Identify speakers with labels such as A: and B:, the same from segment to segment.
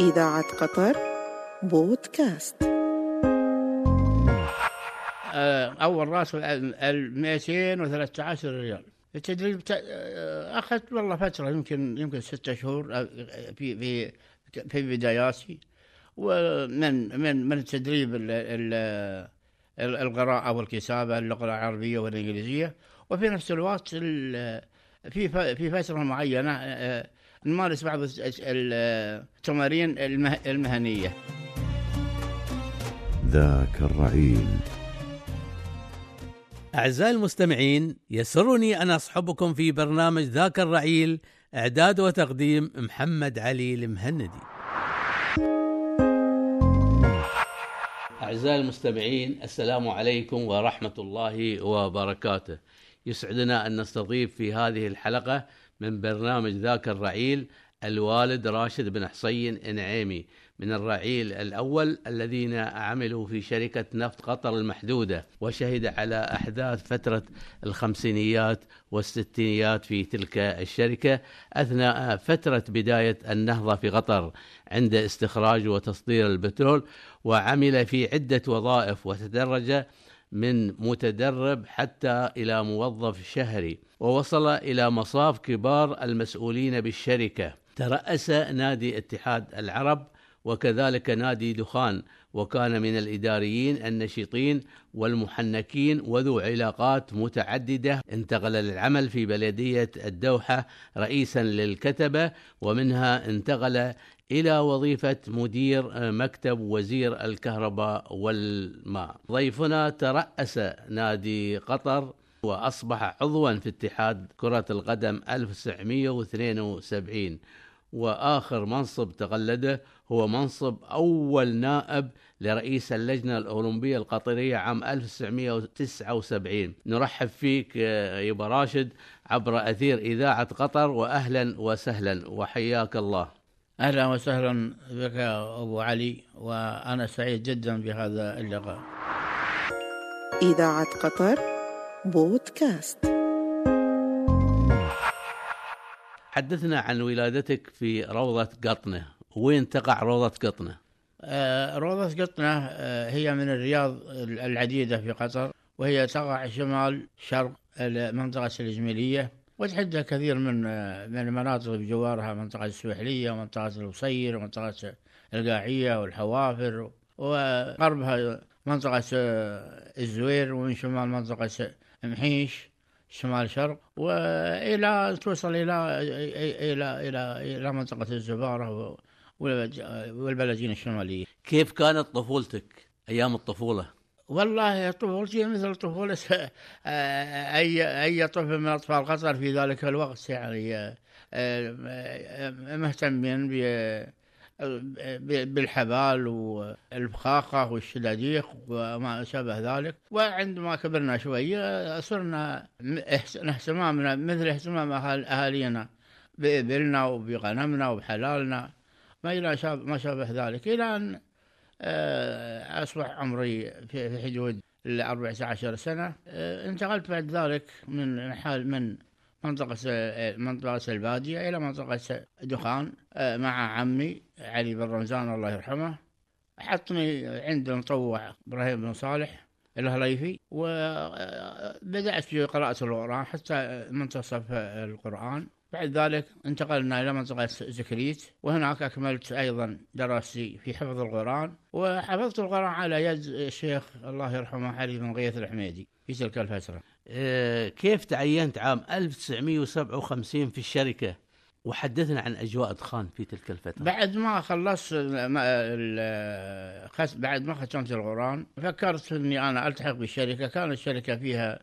A: إذاعة قطر بودكاست.
B: آه، راتب ال 213 ريال. التدريب آه، أخذت والله فترة يمكن يمكن ستة شهور آه، في في في بداياتي. ومن من من التدريب ال- ال- ال- القراءة والكتابة اللغة العربية والإنجليزية. وفي نفس الوقت ال- في في فترة معينة آه، نمارس بعض الت- ال- التمارين المه- المهنية.
C: ذاك الرعيل.
D: أعزائي المستمعين يسرني أن أصحبكم في برنامج ذاك الرعيل إعداد وتقديم محمد علي المهندي. أعزائي المستمعين السلام عليكم ورحمة الله وبركاته. يسعدنا أن نستضيف في هذه الحلقة من برنامج ذاك الرعيل الوالد راشد بن حصين إنعيمي من الرعيل الأول الذين عملوا في شركة نفط قطر المحدودة وشهد على أحداث فترة الخمسينيات والستينيات في تلك الشركة أثناء فترة بداية النهضة في قطر عند استخراج وتصدير البترول وعمل في عدة وظائف وتدرج من متدرب حتى إلى موظف شهري ووصل إلى مصاف كبار المسؤولين بالشركة. ترأس نادي اتحاد العرب وكذلك نادي دخان وكان من الإداريين النشيطين والمحنكين وذو علاقات متعددة. انتقل للعمل في بلدية الدوحة رئيسا للكتبة ومنها انتقل إلى وظيفة مدير مكتب وزير الكهرباء والماء. ضيفنا ترأس نادي قطر وأصبح عضوا في اتحاد كرة القدم 1972 وآخر منصب تقلده هو منصب أول نائب لرئيس اللجنة الأولمبية القطرية عام 1979 نرحب فيك آه، يا راشد عبر أثير إذاعة قطر وأهلا وسهلا وحياك الله.
B: أهلا وسهلا بك يا أبو علي وأنا سعيد جدا بهذا اللقاء.
A: إذاعة قطر بودكاست.
D: حدثنا عن ولادتك في روضة قطنة. وين تقع روضة قطنة؟
B: آه، روضة قطنة آه، هي من الرياض العديدة في قطر وهي تقع شمال شرق المنطقة الإجميلية وتحدها كثير من آه، من المناطق بجوارها منطقة السويحلية ومنطقة الوصير ومنطقة القاعية والحوافر وغربها منطقة الزوير ومن شمال منطقة محيش شمال شرق وإلى توصل إلى إلى إلى إلى منطقة الزبارة والبلد- والبلدين الشماليه.
D: كيف كانت طفولتك أيام الطفولة
B: والله طفولتي مثل طفولة آه، أي أي طفل من أطفال قطر في ذلك الوقت يعني آه، آه، مهتمين بالحبال والبخاخة والشداديق وما شابه ذلك. وعندما كبرنا شوية صرنا اهتمامنا مثل اهتمام أهال- أهالينا بإبلنا وبغنمنا وبحلالنا ما إلى ما شابه ذلك. إلى أن آه، أصبح عمري في في حدود ال 14 سنة. آه، انتقلت بعد ذلك من حال من منطقة آه، منطقة البادية إلى منطقة دخان آه، مع عمي علي بن رمزان الله يرحمه. حطني عند المطوع إبراهيم بن صالح الهليفي وبدأت في قراءة القرآن حتى منتصف القرآن. بعد ذلك انتقلنا إلى منطقة زكريت وهناك أكملت أيضا دراستي في حفظ القرآن. وحفظت القرآن على يد الشيخ الله يرحمه علي بن غيث الحميدي في تلك الفترة.
D: آه، كيف تعينت عام 1957 في الشركة؟ وحدثنا عن أجواء دخان في تلك الفترة.
B: بعد ما خلصت بعد ما ختمت القرآن فكرت إني أنا ألتحق بالشركة. كانت الشركة فيها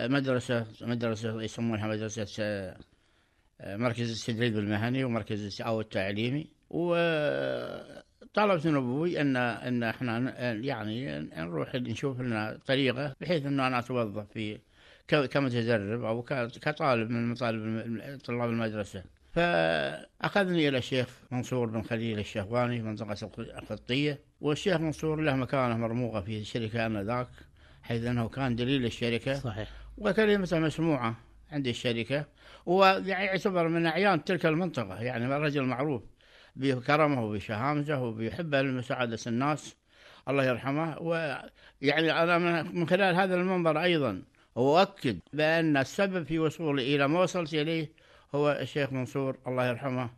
B: مدرسة مدرسة يسمونها مدرسة آه، مركز التدريب المهني ومركز أو التعليمي. وطلبت من أبوي ان أن إحنا يعني نروح نشوف لنا طريقة بحيث إنه أنا أتوظف في كمتدرب أو كطالب من مطالب طلاب المدرسة. فأخذني إلى الشيخ منصور بن خليل الشهواني في منطقة القطية والشيخ منصور له مكانة مرموقة في الشركة آنذاك حيث أنه كان دليل الشركة.
D: صحيح.
B: وكلمته مسموعة عند الشركة. ويعتبر من أعيان تلك المنطقة يعني رجل معروف بكرمه وبشهامته وبيحب مساعدة الناس الله يرحمه. ويعني أنا من من خلال هذا المنبر أيضا أؤكد بأن السبب في وصولي إلى ما وصلت إليه هو الشيخ منصور الله يرحمه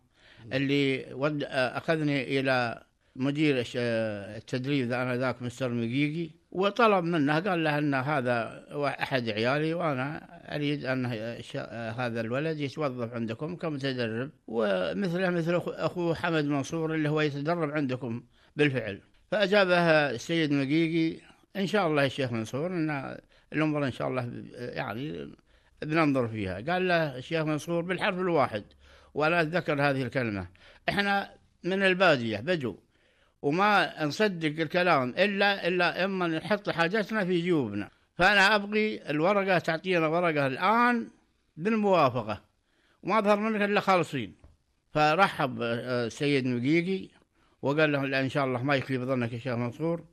B: اللي ود أخذني إلى مدير التدريب ذا أنا ذاك مستر مقيقي وطلب منه قال له أن هذا أحد عيالي وأنا أريد أن هذا الولد يتوظف عندكم كمتدرب ومثله مثل أخو- أخوه حمد منصور اللي هو يتدرب عندكم بالفعل. فأجابها السيد مقيقي إن شاء الله يا شيخ منصور أن الأمور إن شاء الله يعني بننظر فيها. قال له الشيخ منصور بالحرف الواحد وأنا أتذكر هذه الكلمة. إحنا من البادية بدو وما نصدق الكلام إلا إلا إما نحط حاجتنا في جيوبنا. فأنا أبغي الورقة تعطينا ورقة الآن بالموافقة. وما ظهر منك إلا خالصين. فرحب آه، السيد مقيقي وقال له إن شاء الله ما يخيب ظنك يا شيخ منصور.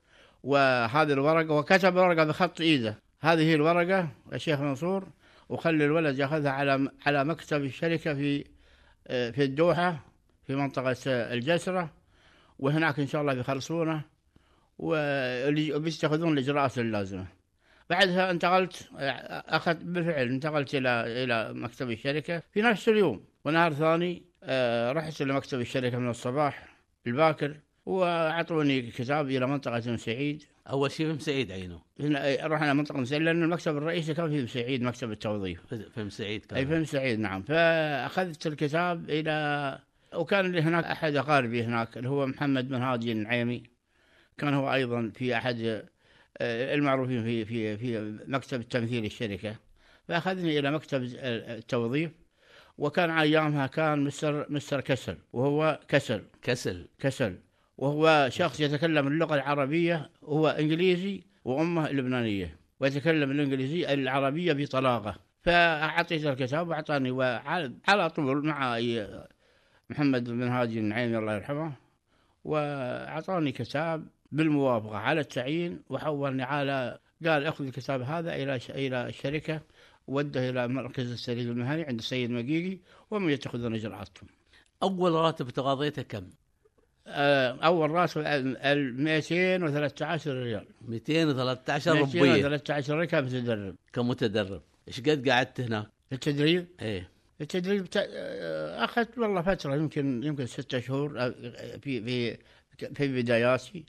B: وهذه الورقة وكتب ورقة بخط إيده. هذه الورقة يا شيخ منصور وخلي الولد يأخذها على على مكتب الشركة في آه، في الدوحة في منطقة الجسرة وهناك إن شاء الله بيخلصونه وبيستخدمون الإجراءات اللازمة. بعدها انتقلت آه، أخذت بالفعل انتقلت إلى إلى مكتب الشركة. في نفس اليوم ونهار ثاني آه، رحت إلى مكتب الشركة من الصباح الباكر وأعطوني كتاب إلى منطقة سعيد.
D: أول شيء فهم سعيد عينه
B: هنا رحنا منطقة ابن سعيد لأن المكتب الرئيسي كان في ابن سعيد مكتب التوظيف.
D: فهم سعيد كان.
B: أي فهم سعيد نعم. فأخذت الكتاب إلى وكان لي هناك أحد أقاربي هناك اللي هو محمد بن هادي النعيمي. كان هو أيضا في أحد آه، المعروفين في في في مكتب تمثيل الشركة. فأخذني إلى مكتب التوظيف. وكان أيامها كان مستر مستر كسل وهو كسل.
D: كسل.
B: كسل. وهو شخص يتكلم اللغة العربية هو إنجليزي وأمه لبنانية ويتكلم الإنجليزية العربية بطلاقة فأعطيت الكتاب وأعطاني وعلى على طول مع محمد بن هادي النعيمي الله يرحمه وأعطاني كتاب بالموافقة على التعيين وحولني على قال أخذ الكتاب هذا إلى إلى الشركة وده إلى مركز التدريب المهني عند السيد مقيقي وهم يتخذون إجراءاتهم
D: أول راتب تقاضيته كم؟
B: آه، أول رأس ال ال 213 ريال.
D: 213 ربيه
B: 213 ريال كمتدرب
D: كمتدرب. إيش قد قعدت هناك؟
B: التدريب؟
D: إيه.
B: التدريب تا- آه، أخذت والله فترة يمكن يمكن ستة شهور آه، في في في بداياتي.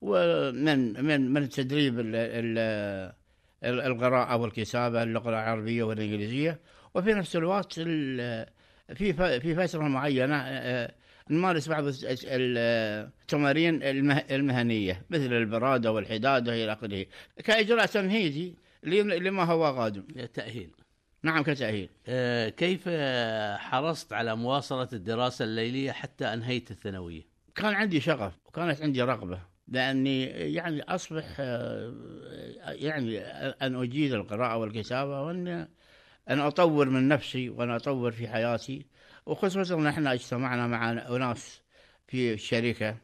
B: ومن من من التدريب ال- ال- ال- القراءة والكتابة اللغة العربية والإنجليزية. وفي نفس الوقت ال- في ف- في فترة معينة آه، نمارس بعض الت- ال- التمارين المه- المهنية مثل البرادة والحدادة إلى آخره. كإجراء تمهيدي لم- لما هو قادم
D: تاهيل
B: نعم كتأهيل.
D: آه، كيف حرصت على مواصلة الدراسة الليلية حتى أنهيت الثانوية؟
B: كان عندي شغف وكانت عندي رغبة لأني يعني أصبح آه، يعني أن أجيد القراءة والكتابة وأن أن أطور من نفسي وأن أطور في حياتي. وخصوصا نحن اجتمعنا مع أناس في الشركة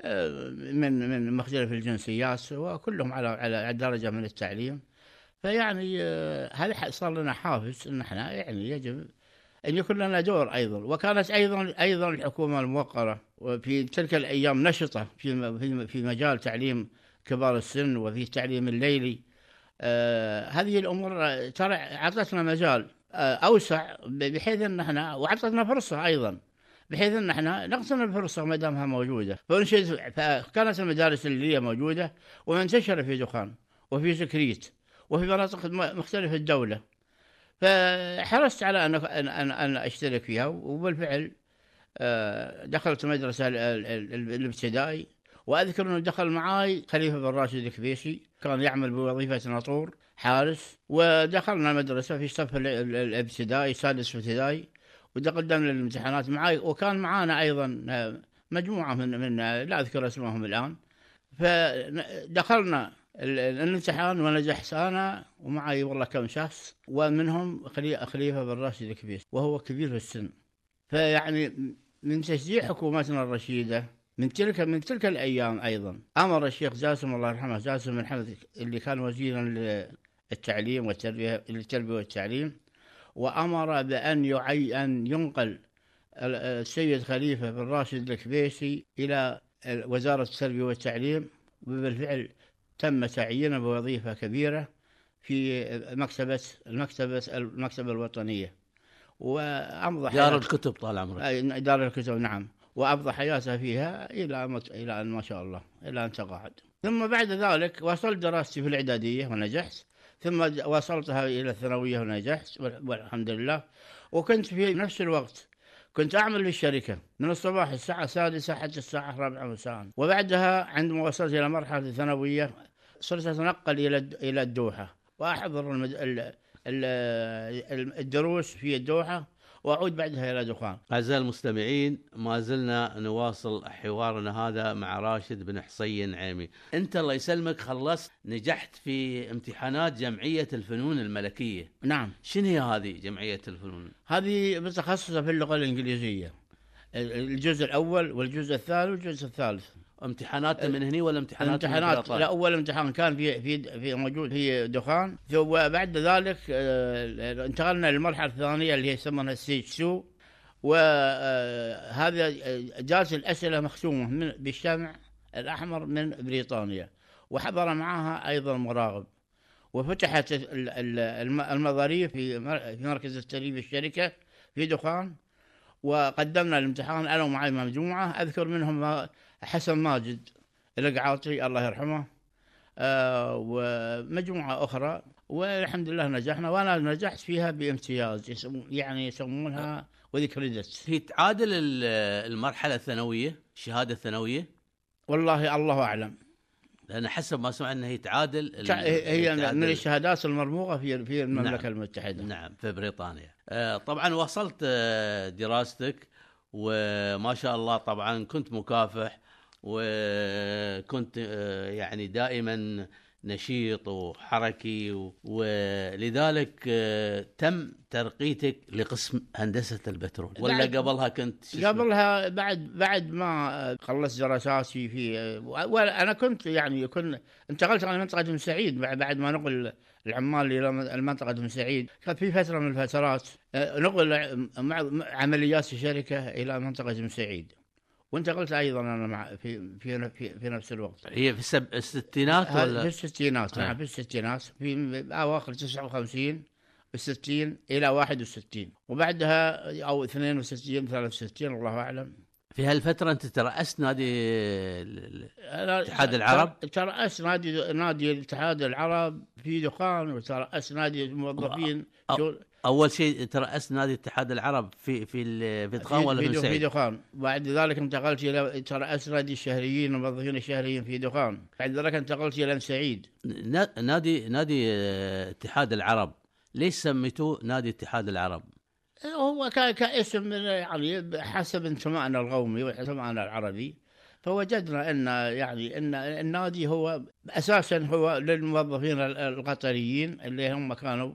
B: آه، من من مختلف الجنسيات وكلهم على على درجة من التعليم. فيعني آه، ح- صار لنا حافز إن إحنا يعني يجب أن يكون لنا دور أيضا؟ وكانت أيضا أيضا الحكومة الموقرة وفي تلك الأيام نشطة في في مجال تعليم كبار السن وفي التعليم الليلي. آه هذه الأمور ترى أعطتنا مجال أوسع ب- بحيث إن إحنا واعطتنا فرصة أيضا بحيث إن إحنا نغتنم الفرصة ما دامها موجودة. فانشد فكانت المدارس الليليه موجودة ومنتشره في دخان وفي سكريت وفي مناطق مختلفة الدولة. فحرصت على أن ان ان, أشترك فيها وبالفعل آه، دخلت مدرسة ال- ال- ال- الابتدائي. وأذكر إنه دخل معاي خليفة بن راشد الكبيشي كان يعمل بوظيفة ناطور. حارس ودخلنا المدرسة في ال- الابتدائي سادس ابتدائي وتقدمنا للامتحانات معاي وكان معانا أيضا آه، مجموعة من من آه، لا أذكر اسمهم الآن. فدخلنا ال- ال- الامتحان ونجحت أنا ومعي والله كم شخص ومنهم خلي- خليفة بن راشد الكبير وهو كبير في السن. فيعني من تشجيع حكومتنا الرشيدة من تلك من تلك الأيام أيضا أمر الشيخ جاسم الله يرحمه جاسم بن حمد اللي كان وزيرا للتعليم والتربيه للتربيه والتعليم وأمر بأن يعي أن ينقل ال- السيد خليفة بن راشد الكبيسي إلى وزارة التربية والتعليم وبالفعل تم تعيينه بوظيفة كبيرة في مكتبة المكتبة المكتبة الوطنية. وأمضى
D: دار الكتب طال عمرك.
B: دار الكتب نعم. وأمضى حياته فيها إلى مت... إلى أن ما شاء الله إلى أن تقاعد. ثم بعد ذلك واصلت دراستي في الإعدادية ونجحت. ثم واصلتها إلى الثانوية ونجحت وال- والحمد لله. وكنت في نفس الوقت كنت أعمل في الشركة. من الصباح الساعة السادسة حتى الساعة الرابعة مساء. وبعدها عندما وصلت إلى مرحلة الثانوية صرت أتنقل إلى إلى الدوحة. وأحضر الدروس في الدوحة. وأعود بعدها إلى دخان
D: أعزائي المستمعين ما زلنا نواصل حوارنا هذا مع راشد بن حسين عيمي. أنت الله يسلمك خلصت نجحت في امتحانات جمعية الفنون الملكية.
B: نعم.
D: شنو هي هذه جمعية الفنون؟
B: هذه متخصصة في اللغة الإنجليزية. الجزء الأول والجزء الثاني والجزء الثالث.
D: امتحانات من هنا ولا امتحانات بريطانيا؟
B: لا أول امتحان كان في في في موجود في دخان. وبعد ذلك آه، انتقلنا للمرحلة الثانية اللي هي يسمونها ستيج 2 وهذا جالس الأسئلة مختومة من بالشمع الأحمر من بريطانيا. وحضر معها أيضا مراقب. وفتحت ال- ال- الم- المظاريف في مر- في مركز التدريب الشركة في دخان. وقدمنا الامتحان أنا ومعي مجموعة. أذكر منهم حسن ماجد القعاطي الله يرحمه. آه ومجموعة أخرى والحمد لله نجحنا. وأنا نجحت فيها بامتياز يعني يسمونها وذ كريدت
D: هي تعادل ال- المرحلة الثانوية الشهادة الثانوية؟
B: والله الله أعلم.
D: لأن حسب ما سمعنا هي تعادل
B: هي من الشهادات المرموقة في في المملكة
D: نعم.
B: المتحدة.
D: نعم في بريطانيا. آه، طبعا واصلت آه، دراستك وما شاء الله طبعا كنت مكافح. وكنت آه، يعني دائما نشيط وحركي ولذلك آه، تم ترقيتك لقسم هندسة البترول. ولا قبلها كنت؟
B: قبلها بعد بعد ما خلصت دراساتي في وأنا كنت يعني كنت انتقلت على منطقة بن سعيد بعد ما نقل العمال إلى المنطقة بن سعيد. في فترة من الفترات آه، نقل عمليات الشركة إلى منطقة بن سعيد وانتقلت أيضا أنا مع في في في, في نفس الوقت.
D: هي في السب... الستينات
B: هذا في
D: ولا
B: الستينات
D: آه.
B: نعم في الستينات. في أواخر 59 60 إلى 61 وبعدها أو 62 63 الله أعلم.
D: في هالفترة أنت ترأست نادي ال- ال-
B: أنا
D: اتحاد العرب؟
B: تر- ترأس نادي نادي الاتحاد العرب في دخان وترأس نادي الموظفين
D: أو- أول شيء ترأست نادي اتحاد العرب في في في دخان ولا في
B: في, في
D: سعيد؟
B: دخان بعد ذلك انتقلت إلى ترأس نادي الشهريين الموظفين الشهريين في دخان بعد ذلك انتقلت إلى سعيد.
D: نا- نادي نادي آه، اتحاد العرب. ليش سميتوه نادي اتحاد العرب؟
B: هو كاسم يعني حسب انتمائنا القومي وانتمائنا العربي. فوجدنا أن يعني أن النادي هو أساسا هو للموظفين ال- القطريين اللي هم كانوا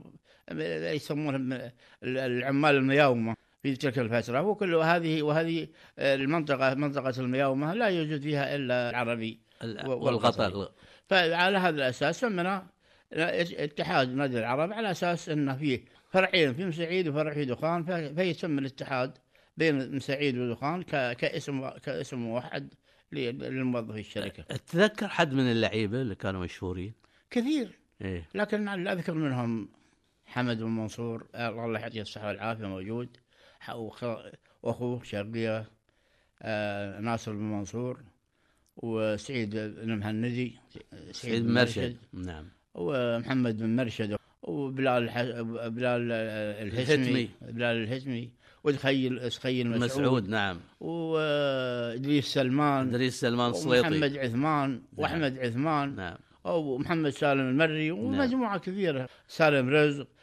B: يسمونهم العمال المياومة في تلك الفترة. وكل هذه وهذه المنطقة منطقة المياومة لا يوجد فيها إلا العربي
D: ال-
B: و-
D: والقطر
B: فعلى هذا الأساس سمنا اتحاد نادي العرب على أساس انه فيه فرعين في مسعيد وفرع في دخان ف- فيتم الاتحاد بين مسعيد ودخان كاسم كاسم موحد ل- للموظفي الشركة.
D: تذكر حد من اللعيبة اللي كانوا مشهورين؟
B: كثير.
D: إيه.
B: لكن لا أذكر منهم حمد بن منصور الله يعطيه الصحة والعافية موجود. وأخوه شرقية آه، ناصر بن منصور وسعيد بن مهندي
D: سعيد مرشد. نعم.
B: ومحمد بن مرشد وبلال الح... بلال الهتمي
D: الهتمي.
B: بلال الهتمي وتخيل تخيل مسعود,
D: مسعود نعم.
B: وإدريس سلمان.
D: إدريس سلمان السليطي
B: ومحمد عثمان وأحمد عثمان.
D: نعم.
B: ومحمد سالم المري ومجموعة كثيرة. سالم رزق آه، آه،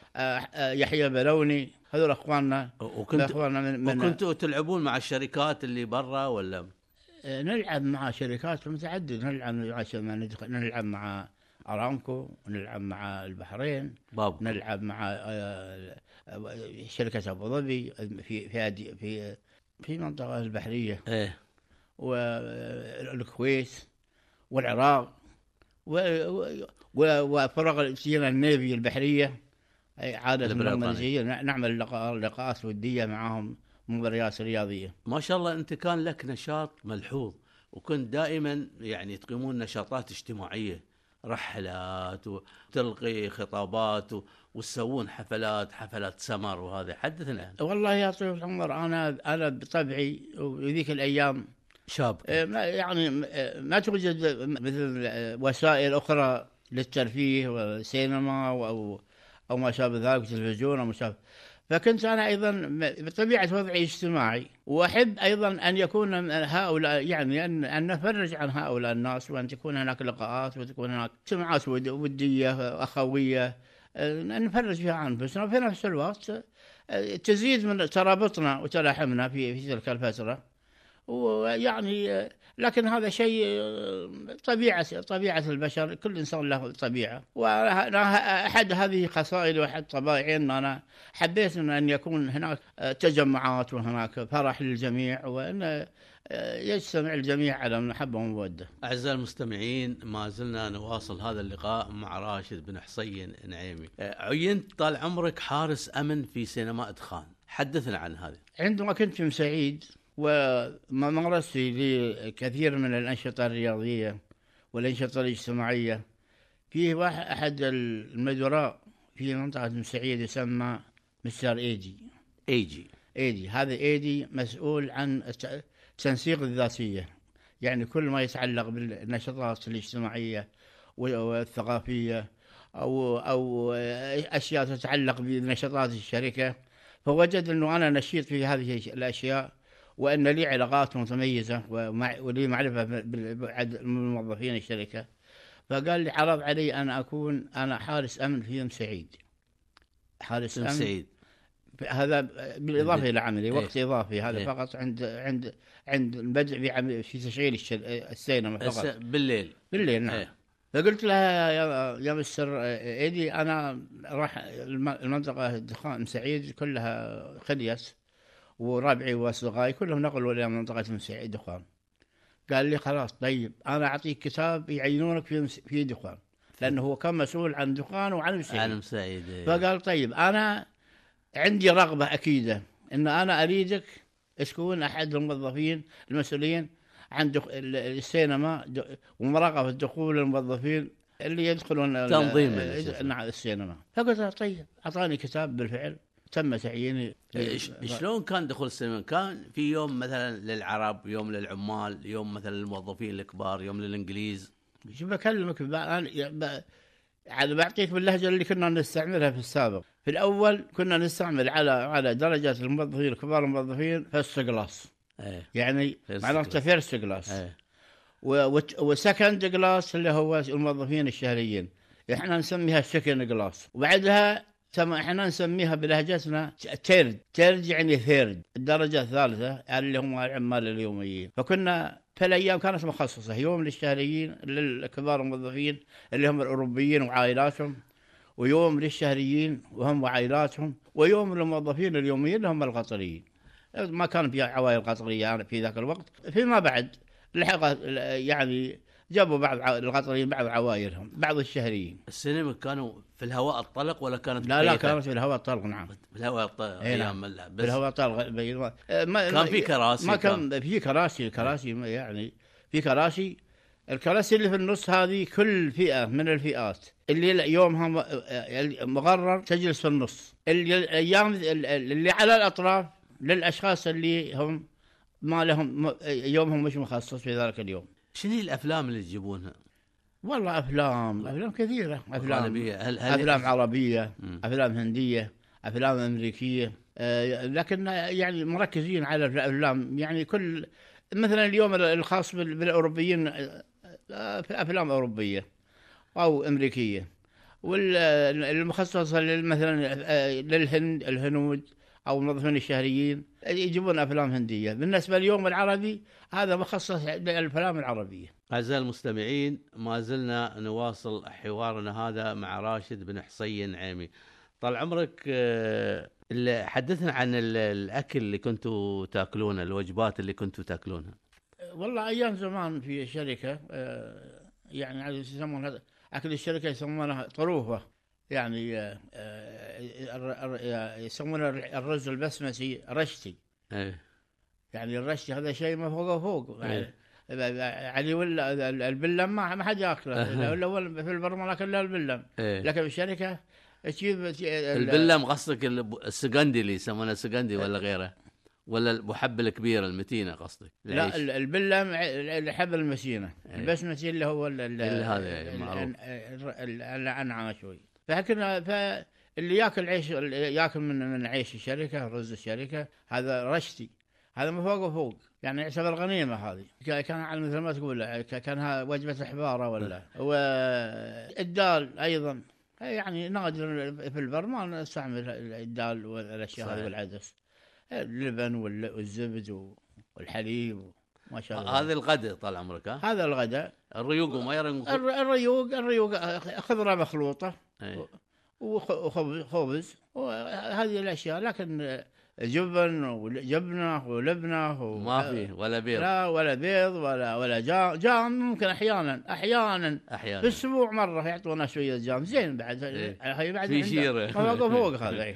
B: يحيى بلوني هذول أخواننا
D: وكنت
B: اخواننا من, من
D: وكنتوا تلعبون مع الشركات اللي برا ولا؟
B: آه، نلعب مع شركات متعددة نلعب مع نلعب مع أرامكو نلعب مع البحرين
D: باب
B: نلعب مع آه، آه، شركة أبو ظبي في في في في المنطقة البحرية.
D: إيه.
B: والكويت والعراق وفرق سينا النيفي البحرية. أي عادة نعمل لقاء- لقاءات ودية معهم مباريات رياضيه
D: ما شاء الله أنت كان لك نشاط ملحوظ وكنت دائما يعني تقيمون نشاطات اجتماعية رحلات وتلقي خطابات وتسوون حفلات حفلات سمر وهذا. حدثنا.
B: والله يا طويل العمر أنا أنا بطبعي وذيك الأيام
D: شاب
B: آه، يعني آه، ما توجد مثل وسائل أخرى للترفيه والسينما أو أو ما شابه ذلك تلفزيون أو ما شابه. فكنت أنا أيضا م- بطبيعة وضعي اجتماعي وأحب أيضا أن يكون هؤلاء يعني أن أن نفرج عن هؤلاء الناس وأن تكون هناك لقاءات وتكون هناك اجتماعات ود- ودية أخوية آه، نفرج فيها عن أنفسنا. وفي نفس الوقت تزيد من ترابطنا وتلاحمنا في في تلك الفترة. ويعني لكن هذا شيء طبيعة طبيعة البشر. كل إنسان له طبيعة. وأنا أحد هذه خصائلي وأحد طبائعي أن أنا حبيت أن يكون هناك تجمعات وهناك فرح للجميع وأن يجتمع الجميع على محبة ومودة.
D: أعزائي المستمعين ما زلنا نواصل هذا اللقاء مع راشد بن حسين نعيمي. آه، عينت طال عمرك حارس أمن في سينما إدخان. حدثنا عن هذا
B: عندما كنت في مسعيد ومارست لي كثير من الأنشطة الرياضية والأنشطة الاجتماعية. في واحد أحد المدراء في منطقة مسعيد يسمى مستر إيدي.
D: ايجي
B: إيدي. هذا إيدي مسؤول عن الت- تنسيق الذاتية. يعني كل ما يتعلق بالنشاطات الاجتماعية والثقافية أو أو أشياء تتعلق بنشاطات الشركة فوجد أنه أنا نشيط في هذه الأشياء وأن لي علاقات متميزة ولي معرفة بعد موظفين الشركة. فقال لي عرض علي أن أكون أنا حارس أمن في ام سعيد. حارس أمن
D: سعيد.
B: هذا بالإضافة إلى عملي
D: إيه.
B: وقت إضافي هذا
D: إيه.
B: فقط عند عند عند البدء في في تشغيل السينما فقط.
D: بالليل.
B: بالليل نعم.
D: إيه.
B: فقلت لها يا, يا مستر إيدي أنا راح الم- المنطقة الدخان سعيد كلها خليت وربعي وأصدقائي كلهم نقلوا إلى منطقة دخان قال لي خلاص طيب أنا أعطيك كتاب يعينونك في في دخان لأنه هو كان مسؤول عن دخان وعن مسعيد
D: عالم سعيد إيه.
B: فقال طيب أنا عندي رغبة أكيدة إن أنا أريدك تكون أحد الموظفين المسؤولين عن دخ... ال- السينما د- ومراقبة دخول الموظفين اللي يدخلون
D: تنظيم.
B: نعم السينما فقلت له طيب أعطاني كتاب بالفعل تم تعييني
D: شلون كان دخول السينما؟ كان في يوم مثلا للعرب، يوم للعمال، يوم مثلا للموظفين الكبار، يوم للإنجليز.
B: شو بكلمك ب... على بعطيك باللهجة اللي كنا نستعملها في السابق في الأول كنا نستعمل على على درجه الموظفين كبار الموظفين first class
D: إيه
B: يعني معناته.
D: first
B: class إيه
D: و
B: second class اللي هو الموظفين الشهريين إحنا نسميها second class وبعدها. إحنا نسميها بلهجتنا third third يعني third الدرجة الثالثة اللي هم العمال اليوميين. فكنا في الأيام كانت مخصصة. يوم للشهريين للكبار الموظفين اللي هم الأوروبيين وعائلاتهم ويوم للشهريين وهم وعائلاتهم ويوم للموظفين اليوميين اللي هم القطريين. ما كان في عوائل قطرية في ذاك الوقت. فيما بعد لحق يعني جابوا بعض القطريين بعض عوائلهم بعض الشهريين.
D: السينما كانوا في الهواء الطلق ولا كانت
B: لا لا؟ كانت في الهواء الطلق نعم.
D: في الهواء الطلق
B: إيه
D: أيام ال- بس
B: بالهواء الطلق بي- ما
D: كان في كراسي
B: ما
D: كان.
B: كان. في كراسي كراسي ما يعني في كراسي. الكراسي اللي في النص هذه كل فئة من الفئات. اللي يومها مقرر تجلس في النص. اللي الأيام اللي على الأطراف للأشخاص اللي هم ما لهم يومهم مش مخصص في ذلك اليوم.
D: شنو هي الأفلام اللي تجيبونها؟
B: والله أفلام أفلام كثيرة أفلام
D: غالبية. هل هل
B: أفلام عربية
D: مم.
B: أفلام هندية أفلام أمريكية آه، لكن يعني مركزين على الأفلام يعني كل مثلا اليوم الخاص بال- بالأوروبيين آه، آه، أفلام أوروبية أو أمريكية والمخصصه مثلا آه، للهند الهنود أو الموظفين الشهريين يجيبون أفلام هندية. بالنسبة لليوم العربي هذا مخصص للأفلام العربية.
D: أعزائي المستمعين ما زلنا نواصل حوارنا هذا مع راشد بن حسين عيمي. طال عمرك آه، اللي- حدثنا عن ال- الأكل اللي كنتوا تاكلونه الوجبات اللي كنتوا تاكلونها.
B: والله أيام زمان في شركة آه، يعني يسمونها أكل الشركة يسمونها طروفة. يعني آه، آه، الر- الر- يسمون الرز البسمتي رشتي.
D: إيه.
B: يعني الرش هذا شيء ما فوق فوق.
D: إيه.
B: يعني ولا البلم ما حد ياكله. الا هو في ما الا البلم.
D: إيه.
B: لكن في الشركة تجيب
D: البلم قصدك السقندي اللي يسمونه سقندي ولا غيره؟ ولا المحبه الكبيره المتينة قصدك؟
B: لا البلم الحب المسينه
D: إيه.
B: البسمتي اللي هو ال- ال-
D: اللي هذا
B: ال- الأنعام شوي. فكنا فاللي ياكل عيش ياكل من من عيش الشركة رز الشركة هذا رشتي هذا من فوق وفوق. يعني يعتبر غنيمة هذه. كان على مثل ما تقول كانها وجبة حباره ولا؟ والدال أيضا. يعني نادر في البر ما نستعمل الدال والأشياء هذه. والعدس. اللبن وال- والزبد والحليب ما شاء الله.
D: هذا الغداء طال عمرك ها؟
B: هذا الغداء.
D: الريوق وما يرن
B: الر- الريوق الريوق خضره مخلوطه
D: إيه.
B: وخ- وخبز خبز وهذه الأشياء لكن جبن وجبنة ولبنة و...
D: ما في ولا بيض
B: لا ولا بيض ولا ولا جام جام ممكن أحيانا أحيانا في
D: أحيانا
B: الأسبوع مرة يعطونا شوية جام زين بعد
D: إيه.
B: هي بعد
D: في شيرة.
B: فوق هذا.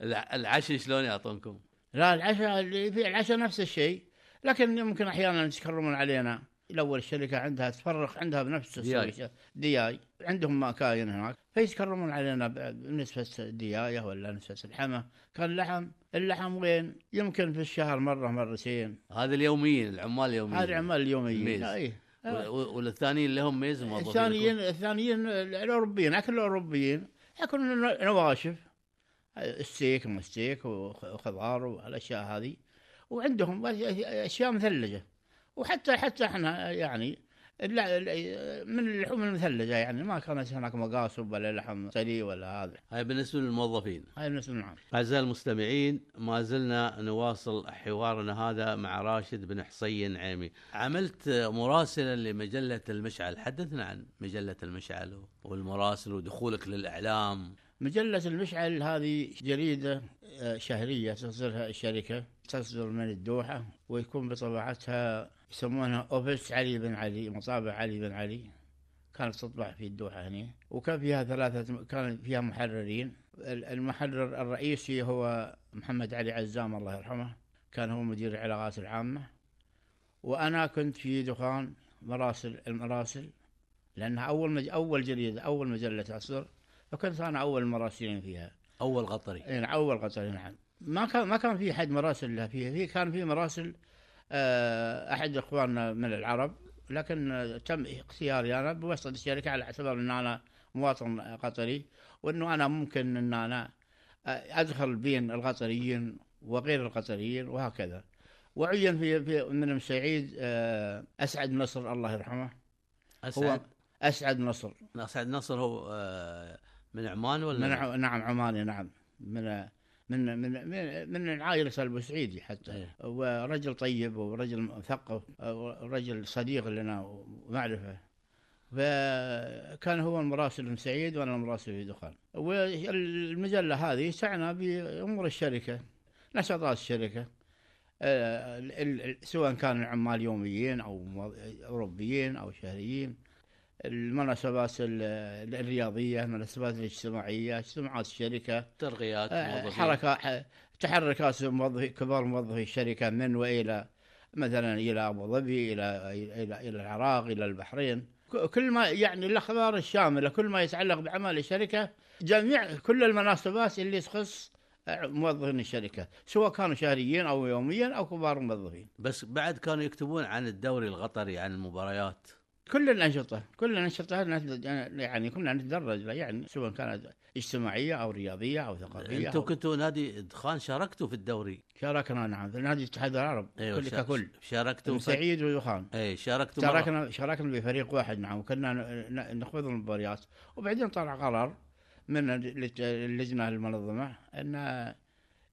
D: الع- العشاء شلون يعطونكم؟
B: لا العشاء اللي في العشاء نفس الشيء لكن يمكن أحيانا يتكرمون علينا الأول الشركة عندها تفرخ عندها بنفس
D: دياي.
B: السوي دياي عندهم مكاين هناك فيتكرمون علينا ب- بنسبة الديايه ولا نسبة اللحمه كان اللحم اللحم وين؟ يمكن في الشهر مرة مرتين.
D: هذا اليوميين العمال اليوميين.
B: هذه العمال اليوميين.
D: ميز.
B: اي
D: والثانيين اللي هم ميز
B: الثانيين الثانيين الأوروبيين أكل الأوروبيين. ياكلون نواشف. الستيك ومستيك وخضار والأشياء هذه. وعندهم أشياء مثلجة. وحتى حتى إحنا يعني من اللحوم المثلجة يعني ما كانت هناك مقاصب ولا لحم طري ولا هذا.
D: هاي بالنسبة للموظفين.
B: هاي نفس نعم
D: اعزائي المستمعين ما زلنا نواصل حوارنا هذا مع راشد بن حصين عيمي. عملت مراسلا لمجلة المشعل. حدثنا عن مجلة المشعل والمراسل ودخولك للإعلام.
B: مجلة المشعل هذه جريدة آه، شهرية تصدرها الشركة تصدر من الدوحة ويكون بطباعتها يسمونها أوفيس علي بن علي مطابع علي بن علي. كانت تطبع في الدوحة هنا وكان فيها ثلاثة كان فيها محررين. ال- المحرر الرئيسي هو محمد علي عزام الله يرحمه. كان هو مدير العلاقات العامة. وأنا كنت في دخان مراسل المراسل لأنها أول مج... أول جريدة أول مجلة تصدر فكنت أنا أول المراسلين فيها.
D: أول قطري.
B: يعني أول قطر نعم. ما كان ما كان في حد مراسل لها. فيها في كان في مراسل أحد إخواننا من العرب لكن آه، تم اختياري أنا بواسطة الشركة على اعتبار إن أنا مواطن قطري وإنه أنا ممكن إن أنا آه، أدخل بين القطريين وغير القطريين وهكذا. وعين في, في من المساعيد آه، أسعد نصر الله يرحمه. هو
D: أسعد
B: اسعد نصر.
D: أسعد نصر هو آه، من عمان ولا؟
B: من ع- نعم عماني نعم. من من من من, عائلة البوسعيدي حتى.
D: إيه.
B: ورجل طيب ورجل مثقف ورجل صديق لنا ومعرفة. فكان هو المراسل من سعيد وأنا المراسل في دخان. والمجلة هذه تعنى بأمور الشركة نشاطات الشركة. آه، سواء كانوا عمال يوميين أو أوروبيين أو شهريين. المناسبات ال- الرياضية المناسبات الاجتماعية اجتماعات الشركة.
D: ترقيات
B: آه،
D: موظفين.
B: حركه تحركات موظفي كبار موظفي الشركة من وإلى مثلا إلى أبو ظبي إلى إلى إلى العراق إلى البحرين. كل ما يعني الأخبار الشاملة كل ما يتعلق بأعمال الشركة جميع كل المناسبات اللي تخص آه، موظفين الشركة سواء كانوا شهريين أو يوميا أو كبار موظفين.
D: بس بعد كانوا يكتبون عن الدوري القطري عن المباريات.
B: كل الأنشطة كل الأنشطة نت- يعني كنا نتدرج يعني سواء كانت اجتماعية أو رياضية أو ثقافية
D: أنتم
B: أو
D: كنتوا نادي دخان شاركتوا في الدوري؟
B: شاركنا نعم. في نادي اتحاد العرب
D: أيوه
B: كل ككل.
D: شاركتوا
B: سعيد ودخان
D: أي شاركتوا مرة.
B: شاركنا شاركنا بفريق واحد نعم. وكنا نخوض المباريات. وبعدين طلع قرار من اللج- اللجنة المنظمة أن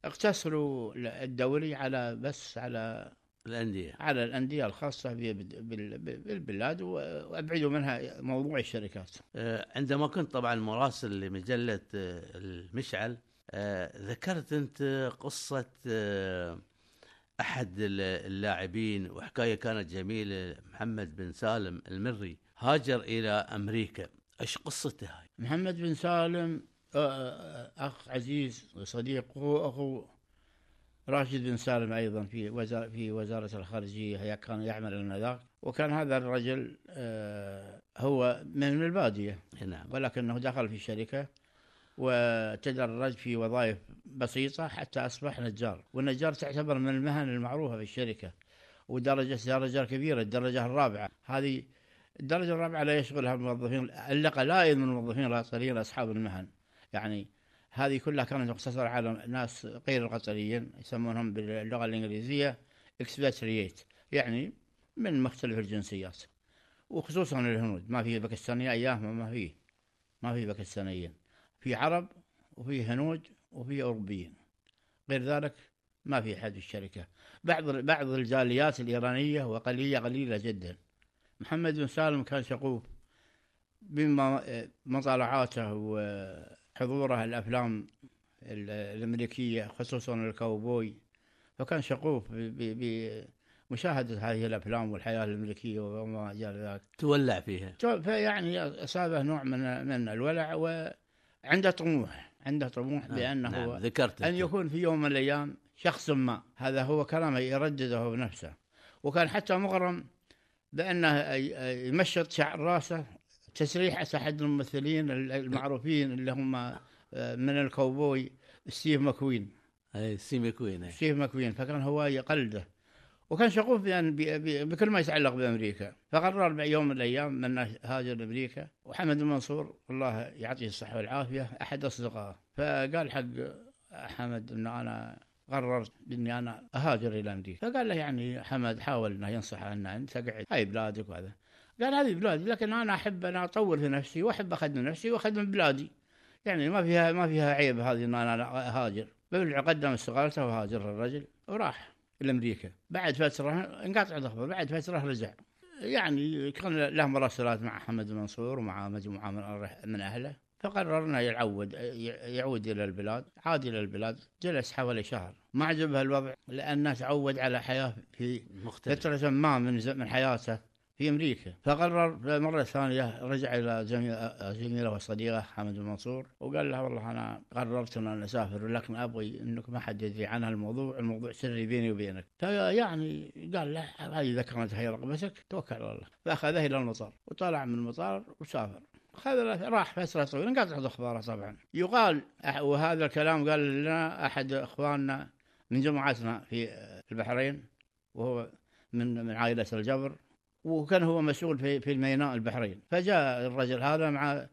B: اقتصروا الدوري على بس على
D: الأندية.
B: على الأندية الخاصة بال- بال- بالبلاد وأبعدوا منها موضوع الشركات.
D: آه، عندما كنت طبعا مراسل لمجلة آه، المشعل آه، ذكرت أنت قصة آه، أحد ال- اللاعبين وحكاية كانت جميلة محمد بن سالم المري هاجر إلى أمريكا. إيش قصته هاي؟
B: محمد بن سالم أخ عزيز وصديق هو أخو راشد بن سالم أيضا في وزارة في وزارة الخارجية هي كان يعمل آنذاك وكان هذا الرجل آه، هو من البادية.
D: نعم.
B: ولكنه دخل في شركة وتدرج في وظائف بسيطة حتى أصبح نجار. والنجار تعتبر من المهن المعروفة في الشركة ودرجة درجة كبيرة الدرجة الرابعة. هذه الدرجة الرابعة لا يشغلها الموظفين إلا قلائل من الموظفين القطريين أصحاب المهن. يعني هذه كلها كانت مقتصرة على ناس غير القطريين يسمونهم باللغة الإنجليزية expatriate يعني من مختلف الجنسيات. وخصوصا الهنود ما في باكستانية أيام ما في ما في باكستانيين. في عرب وفي هنود وفي أوروبيين. غير ذلك ما في أحد في الشركة. بعض بعض الجاليات الإيرانية وقليلة قليلة جدا. محمد بن سالم كان شغوف بما مطالعاته وحضوره الأفلام ال- الأمريكية خصوصا الكاوبوي فكان شغوف بمشاهدة هذه الأفلام والحياة الأمريكية وما إلى ذلك
D: تولع فيها
B: فيعني أصابه نوع من من الولع وعنده طموح عنده طموح بأنه
D: نعم. ذكرت
B: أن. يكون في يوم من الأيام شخص ما هذا هو كلامه يردده بنفسه وكان حتى مغرم بأنه يمشط شعر رأسه تسريحة أحد الممثلين المعروفين اللي هم آه، من الكوبوي ستيف ماكوين.
D: أي سيمي كوين أي.
B: ستيف ماكوين فكان هو يقلده. وكان شغوف بأن ب- ب- بكل ما يتعلق بأمريكا. فقرر يوم من الأيام أنه هاجر لأمريكا. وحمد المنصور الله يعطيه الصحة والعافية أحد أصدقائه. فقال حق حمد أن أنا قررت إني أنا أهاجر إلى أمريكا. فقال له يعني حمد حاول إنه ينصحه أن أنت قعد هاي بلادك وهذا. قال هذه بلادي لكن أنا أحب ان أطور في نفسي وأحب اخدم نفسي واخدم بلادي. يعني ما فيها ما فيها عيب هذه إن أنا اهاجر بالفعل قدم استقالته وهاجر الرجل وراح. إلى أمريكا. بعد فترة انقطع الأخبار بعد فترة رجع. يعني كان له مراسلات مع حمد المنصور ومع مجموعه من من أهله. فقرر انه يعود يعود إلى البلاد عاد إلى البلاد جلس حوالي شهر. ما عجبه الوضع لأنه تعود على حياة في
D: مختلف.
B: فترة ما من من حياته. في أمريكا. فقرر مرة ثانية رجع إلى زميل- زميله وصديقة حمد المنصور وقال له والله أنا قررت أن أسافر لكن أبغي أنك ما حد يدري عن الموضوع الموضوع سري بيني وبينك. فيعني قال له هذه إذا كانت هي رغبتك توكل على الله. فاخذه إلى المطار وطلع من المطار وسافر. له- راح فترة طويلة انقطعت أخباره طبعا. يقال وهذا الكلام قال لنا أحد إخواننا من جماعتنا في البحرين وهو من من عائلة الجبر. وكان هو مسؤول في في الميناء البحرين. فجاء الرجل هذا مع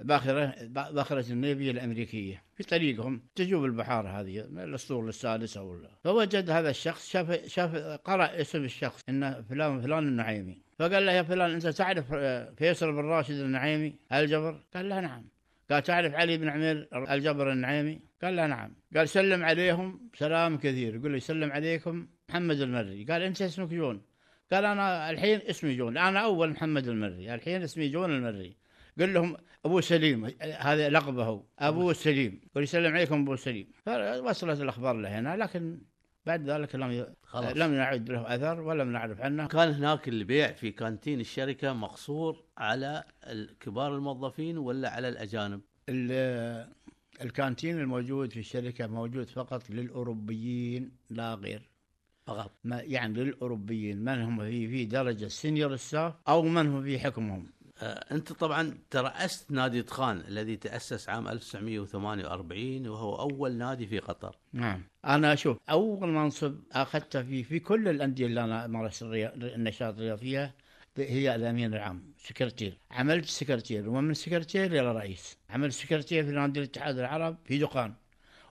B: باخرة باخرة النيفي الأمريكية. في طريقهم تجوب البحار هذه الأسطول السادسة ولا فوجد هذا الشخص شاف شاف قرأ اسم الشخص إنه فلان فلان النعيمي. فقال له يا فلان أنت تعرف فيصل بن راشد النعيمي الجبر؟ قال له نعم. قال تعرف علي بن عمير الجبر النعيمي؟ قال له نعم. قال سلم عليهم سلام كثير. يقول له يسلم عليكم محمد المري. قال أنت اسمك جون قال أنا الحين اسمي جون أنا أول محمد المري الحين اسمي جون المري قال لهم أبو سليم هذا لقبه أبو سليم قال يسلم عليكم أبو سليم فوصلت الأخبار لهنا لكن بعد ذلك لم.
D: خلاص.
B: لم يعد له أثر ولم نعرف عنه
D: كان هناك البيع في canteen الشركة مقصور على كبار الموظفين ولا على الأجانب؟
B: ال- ال canteen الموجود في الشركة موجود فقط للأوروبيين لا غير
D: فقط.
B: ما يعني للأوروبيين من هم في في درجة senior staff أو من هم في حكمهم؟
D: آه، أنت طبعا ترأست نادي دخان الذي تأسس عام 1948 وهو أول نادي في قطر.
B: نعم. أنا أشوف أول منصب أخذته في في كل الأندية اللي أنا مارست النشاط الرياضي فيها هي الأمين العام سكرتير. عملت سكرتير ومن سكرتير إلى رئيس. عملت سكرتير في نادي الاتحاد العرب في دقان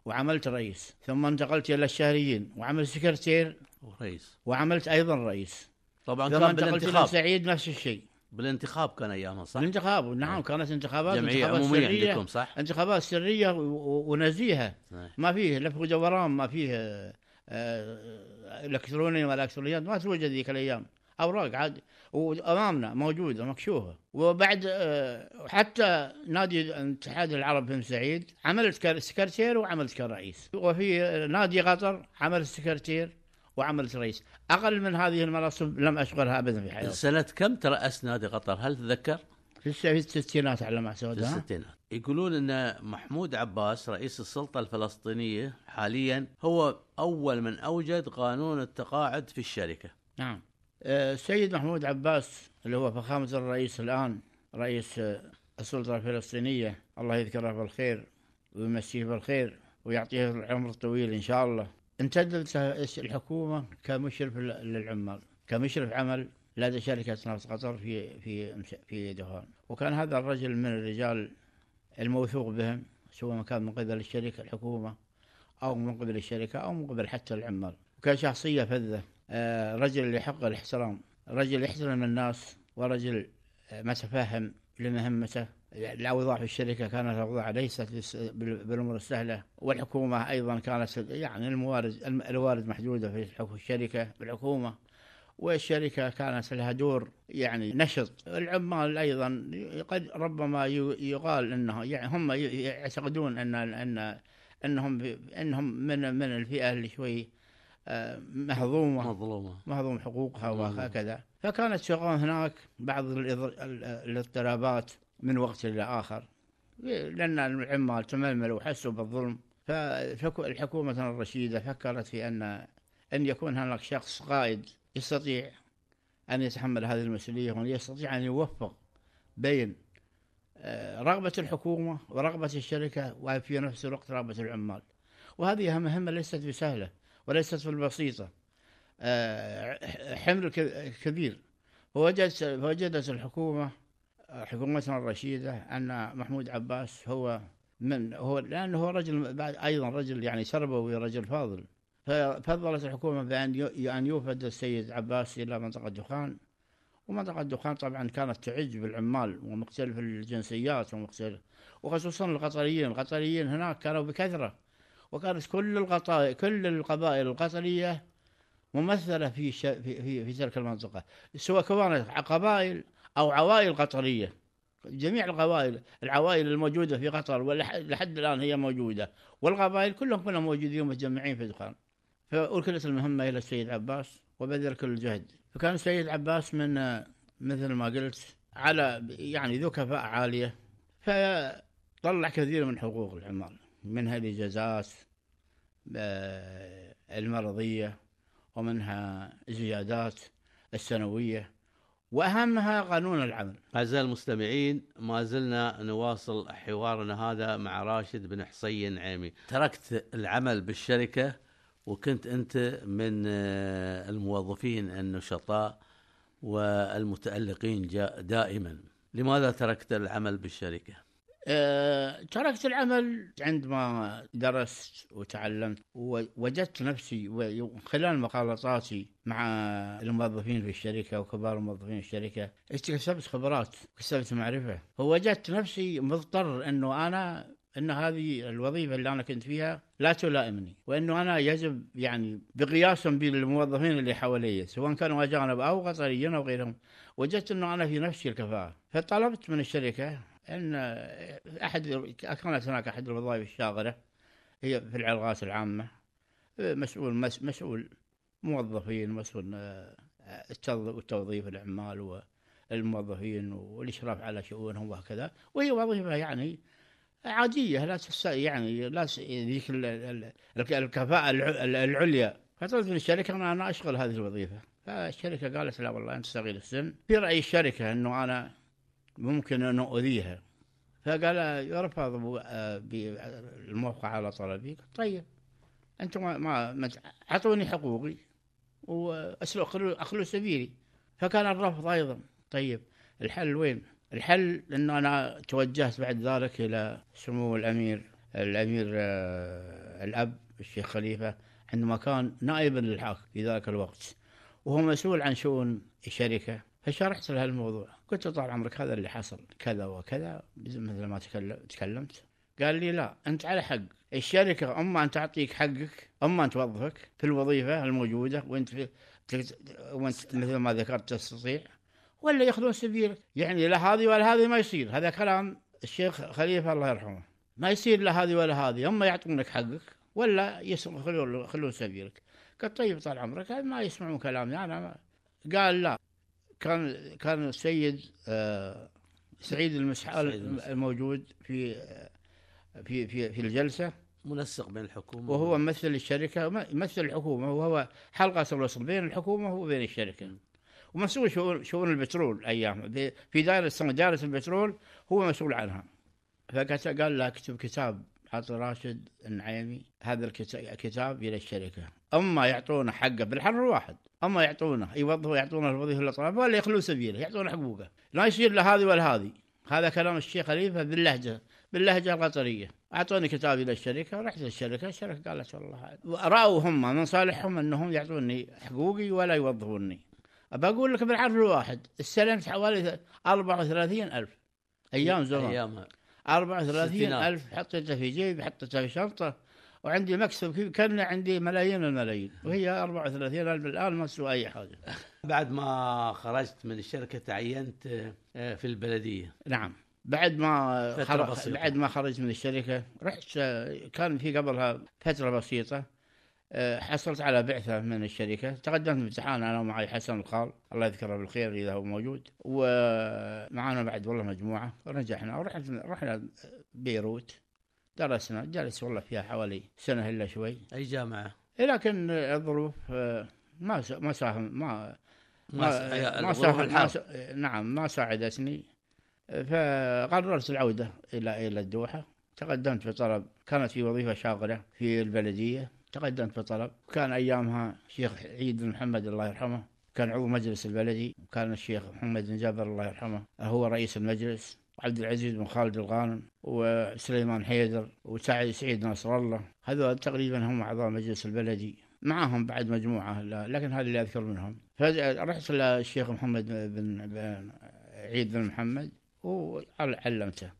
B: وعملت رئيس ثم انتقلت إلى الشهريين وعملت سكرتير
D: ورئيس
B: وعملت أيضا رئيس
D: طبعا
B: ثم
D: كان
B: انتقلت إلى
D: بالانتخاب
B: سعيد نفس الشيء
D: بالانتخاب كان ايامها صح؟
B: الانتخاب نعم كانت انتخابات
D: جمعيه
B: انتخابات
D: عموميه
B: سرية.
D: عندكم صح؟
B: انتخابات سرية و- و- ونزيهة
D: نعم.
B: ما فيه لف ودوران ما فيه آه، آه، إلكتروني ولا إلكترونيات ما توجد ذيك الأيام أوراق عاد وأمامنا موجودة مكشوفة. وبعد آه، حتى نادي الاتحاد العرب بن سعيد عملت كر- سكرتير وعملت كرئيس وفي نادي قطر عملت سكرتير وعملت رئيس أقل من هذه المناصب لم أشغلها ابدا في حياتي.
D: سنة كم ترأست نادي قطر؟ هل تتذكر؟
B: في الس- في الستينات على ما
D: في
B: سود ها؟
D: الستينات. يقولون إن محمود عباس رئيس السلطة الفلسطينية حاليا هو أول من أوجد قانون التقاعد في الشركة.
B: نعم. السيد محمود عباس اللي هو فخامة الرئيس الآن رئيس آه، السلطة الفلسطينية الله يذكره بالخير ويمسيه بالخير ويعطيه العمر الطويل إن شاء الله. انتدبت الحكومة كمشرف لل- للعمال كمشرف عمل لدى شركة نفط قطر في في في دهان وكان هذا الرجل من الرجال الموثوق بهم سواء كان من قبل الشركة الحكومة أو من قبل الشركة أو من قبل حتى العمال. وكان شخصية فذة. آه، رجل يحق الاحترام رجل يحترم الناس ورجل آه، متفهم لمهمته. الأوضاع في الشركة كانت أوضاع ليست لس- بال- بالأمور السهلة. والحكومة أيضا كانت يعني الموارد الم- الموارد محدودة في الشركة بالحكومة. والشركة كانت لها دور يعني نشط. العمال أيضا قد ربما يقال أنه يعني هم يعتقدون أن أن أنهم أنهم من من الفئة اللي شوي مهضومة.
D: مظلومة.
B: مهضوم حقوقها. وهكذا. فكانت تقام هناك بعض الاضطرابات من وقت إلى آخر. لأن العمال تململوا وحسوا بالظلم. فالحكومة الرشيدة فكرت في أن أن يكون هناك شخص قائد يستطيع أن يتحمل هذه المسؤولية ويستطيع أن يوفق بين آه، رغبة الحكومة ورغبة الشركة وفي نفس الوقت رغبة العمال. وهذه مهمة ليست بسهلة. وليست بالبسيطة آه، حمل كبير. فوجدت فوجدت الحكومة حكومتنا الرشيدة أن محمود عباس هو من هو لأنه هو رجل بعد أيضا رجل يعني تربوي رجل فاضل. ففضلت الحكومة بأن أن يوفد السيد عباس إلى منطقة دخان. ومنطقة دخان طبعا كانت تعج بالعمال ومختلف الجنسيات ومختلف وخصوصا القطريين. القطريين هناك كانوا بكثرة. وكانت كل القطائع كل القبائل القطرية ممثلة في ش... في في, في تلك المنطقة سواء كانت قبائل أو عوائل قطرية جميع القبائل العوائل الموجودة في قطر ولحد الآن هي موجودة. والقبائل كلهم كنا موجودين متجمعين في دخان. فأركلت المهمة إلى السيد عباس وبذل كل الجهد فكان السيد عباس من مثل ما قلت على يعني ذو كفاءة عالية فطلع كثير من حقوق العمال. منها الإجازات المرضية ومنها الزيادات السنوية. وأهمها قانون العمل.
D: أعزائي المستمعين ما زلنا نواصل حوارنا هذا مع راشد بن حسين عيمي. تركت العمل بالشركة وكنت أنت من آه، الموظفين النشطاء والمتألقين دائما. لماذا تركت العمل بالشركة؟
B: آه، تركت العمل عندما درست وتعلمت ووجدت نفسي و- خلال مخالطاتي مع الموظفين في الشركة وكبار الموظفين في الشركة اكتسبت خبرات اكتسبت معرفة. فوجدت نفسي مضطر إنه أنا إن هذه الوظيفة اللي أنا كنت فيها لا تلائمني وإنه أنا يجب يعني بقياس بالموظفين اللي حوالي سواء كانوا أجانب أو قطريين أو غيرهم وجدت إنه أنا في نفسي الكفاءة. فطلبت من الشركة إن أحد كانت هناك أحد الوظائف الشاغره هي في العلاقات العامة مسؤول مس- مسؤول موظفين مسؤول آه، التوظ- التوظيف العمال والموظفين والإشراف على شؤونهم وهكذا. وهي وظيفة يعني عادية لا يعني لا ذيك ال- ال- ال- الكفاءة الع- العليا. فطلبت من الشركة أن أنا أشغل هذه الوظيفة. فالشركة قالت لا والله أنت صغير السن. في رأي الشركة أنه أنا ممكن أن أؤذيها. فقال يرفض بالموقع على طلبي. طيب أنتم ما, ما, أعطوني حقوقي وأسلو أخلوا أخلوا سبيلي. فكان الرفض أيضا. طيب الحل وين؟ الحل أنه أنا توجهت بعد ذلك إلى سمو الأمير الأمير آه، الأب الشيخ خليفة عندما كان نائبا للحاكم في ذلك الوقت. وهو مسؤول عن شؤون الشركة. فشرحت له الموضوع. قلت له طال عمرك هذا اللي حصل كذا وكذا مثل ما تكلم تكلمت. قال لي لا أنت على حق. الشركة أما أن تعطيك حقك أما أن توظفك في الوظيفة الموجودة وأنت في وأنت مثل ما ذكرت تستطيع ولا يأخذون سبيلك. يعني لا هذه ولا هذه ما يصير. هذا كلام الشيخ خليفة الله يرحمه. ما يصير لا هذه ولا هذه. أما يعطونك حقك ولا يسرق خلون خلون سبيلك. قلت طيب طال عمرك ما يسمعون كلامي. أنا ما. قال لا. كان كان السيد آه، سعيد المسحال. الموجود في في في في الجلسة.
D: منسق بين الحكومة
B: وهو ممثل الشركة يمثل الحكومة. وهو حلقة الوصل بين الحكومة وبين الشركة. ومسؤول شؤون شؤون البترول أيام. في- دائره دائره البترول هو مسؤول عنها. فقال قال له اكتب كتاب حط راشد النعيمي هذا الكتا- الكتاب إلى الشركة. أما يعطونه حقه بالحر واحد. أما يعطونه يوظفوا يعطونه الوظيفة اللي طلبها ولا يخلوا سبيله يعطونه حقوقه. لا يصير لا هذه ولا هذه. هذا كلام الشيخ خليفة باللهجة باللهجة القطرية. أعطوني كتاب إلى الشركة رحت للشركة الشركة قالت والله راوا هم من صالحهم أنهم يعطوني حقوقي ولا يوظفوني بقول لك بالحرف الواحد استلمت حوالي 34 ألف. أيام زمان.
D: ايامها
B: 34
D: ستينات.
B: ألف حطيتها في جيبي حطيتها في شنطة وعندي مكسب كان عندي ملايين الملايين وهي 34 ألف الآن ما تسوى أي حاجة
D: بعد ما خرجت من الشركة تعينت آه، في البلدية
B: نعم بعد ما
D: فترة
B: خر...
D: بسيطة.
B: بعد ما خرجت من الشركة رحت آه، كان في قبلها فترة بسيطة آه، حصلت على بعثة من الشركة. تقدمت بامتحان أنا ومعي حسن الخال. الله يذكره بالخير إذا هو موجود. ومعنا بعد والله مجموعة. ونجحنا ورحنا رحنا بيروت. درسنا جلس والله فيها حوالي سنة إلا شوي.
D: أي جامعة؟
B: لكن الظروف آه، ما ما ساهم ما
D: ما
B: ما ساهم. نعم ما ساعدتني. فقررت العودة إلى إلى الدوحة. تقدمت بطلب كانت في وظيفة شاغرة في البلدية. تقدمت بطلب. كان أيامها شيخ عيد بن محمد الله يرحمه كان عضو مجلس البلدي وكان الشيخ محمد بن جابر الله يرحمه هو رئيس المجلس عبد العزيز بن خالد الغانم وسليمان حيدر وسعيد سعيد نصر الله. هذول تقريبا هم أعضاء مجلس البلدي. معهم بعد مجموعة لا لكن هذا اللي أذكر منهم. فرحت للشيخ محمد بن, عيد بن محمد وعلمته.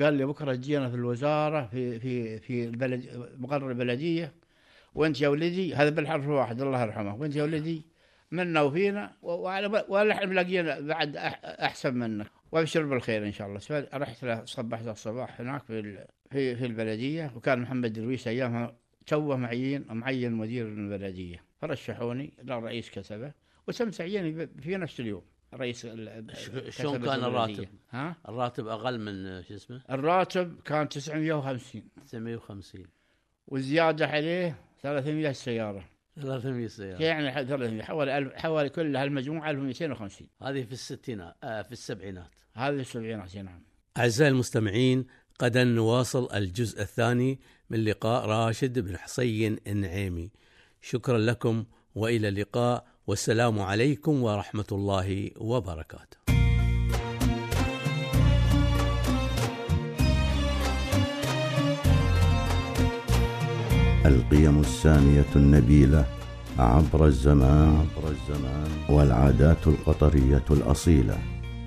B: قال لي بكرة تجينا في الوزارة في في في البلد مقر البلدية وانت يا ولدي هذا بالحرف واحد الله يرحمه. وانت يا ولدي منا وفينا ولا إحنا ملاقيين بعد أحسن منك. وأبشر بالخير إن شاء الله. فرحت له صبحت الصباح هناك في في في البلدية وكان محمد درويش أيامها توه معين معين مدير البلدية. فرشحوني للرئيس كتبه وتم تعييني في نفس اليوم. رئيس
D: شلون كان. الراتب؟
B: ها؟
D: الراتب أقل من شو اسمه؟
B: الراتب كان 950
D: 950
B: والزيادة عليه 300 سيارة.
D: 300 سيارة.
B: يعني 300 حوالي ألف- حوالي كل هالمجموعه 1250
D: هذه في الستينات آه في السبعينات.
B: هذه السبعينات نعم.
D: أعزائي المستمعين غدا نواصل الجزء الثاني من لقاء راشد بن حسين النعيمي. شكرا لكم وإلى اللقاء والسلام عليكم ورحمة الله وبركاته.
C: القيم السامية النبيلة عبر الزمان والعادات القطرية الأصيلة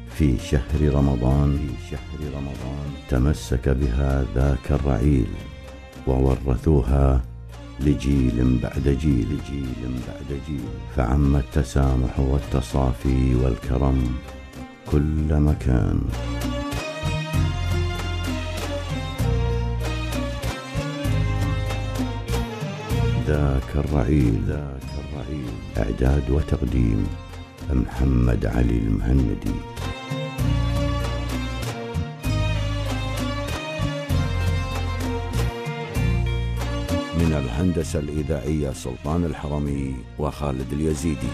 C: في شهر رمضان في شهر رمضان تمسك بها ذاك الرعيل وورثوها لجيل بعد جيل جيل بعد جيل فعم التسامح والتصافي والكرم كل مكان. ذاك الرعيل ذاك الرعيل إعداد وتقديم محمد علي المهندي. من الهندسة الإذاعية سلطان الحرمي وخالد اليزيدي.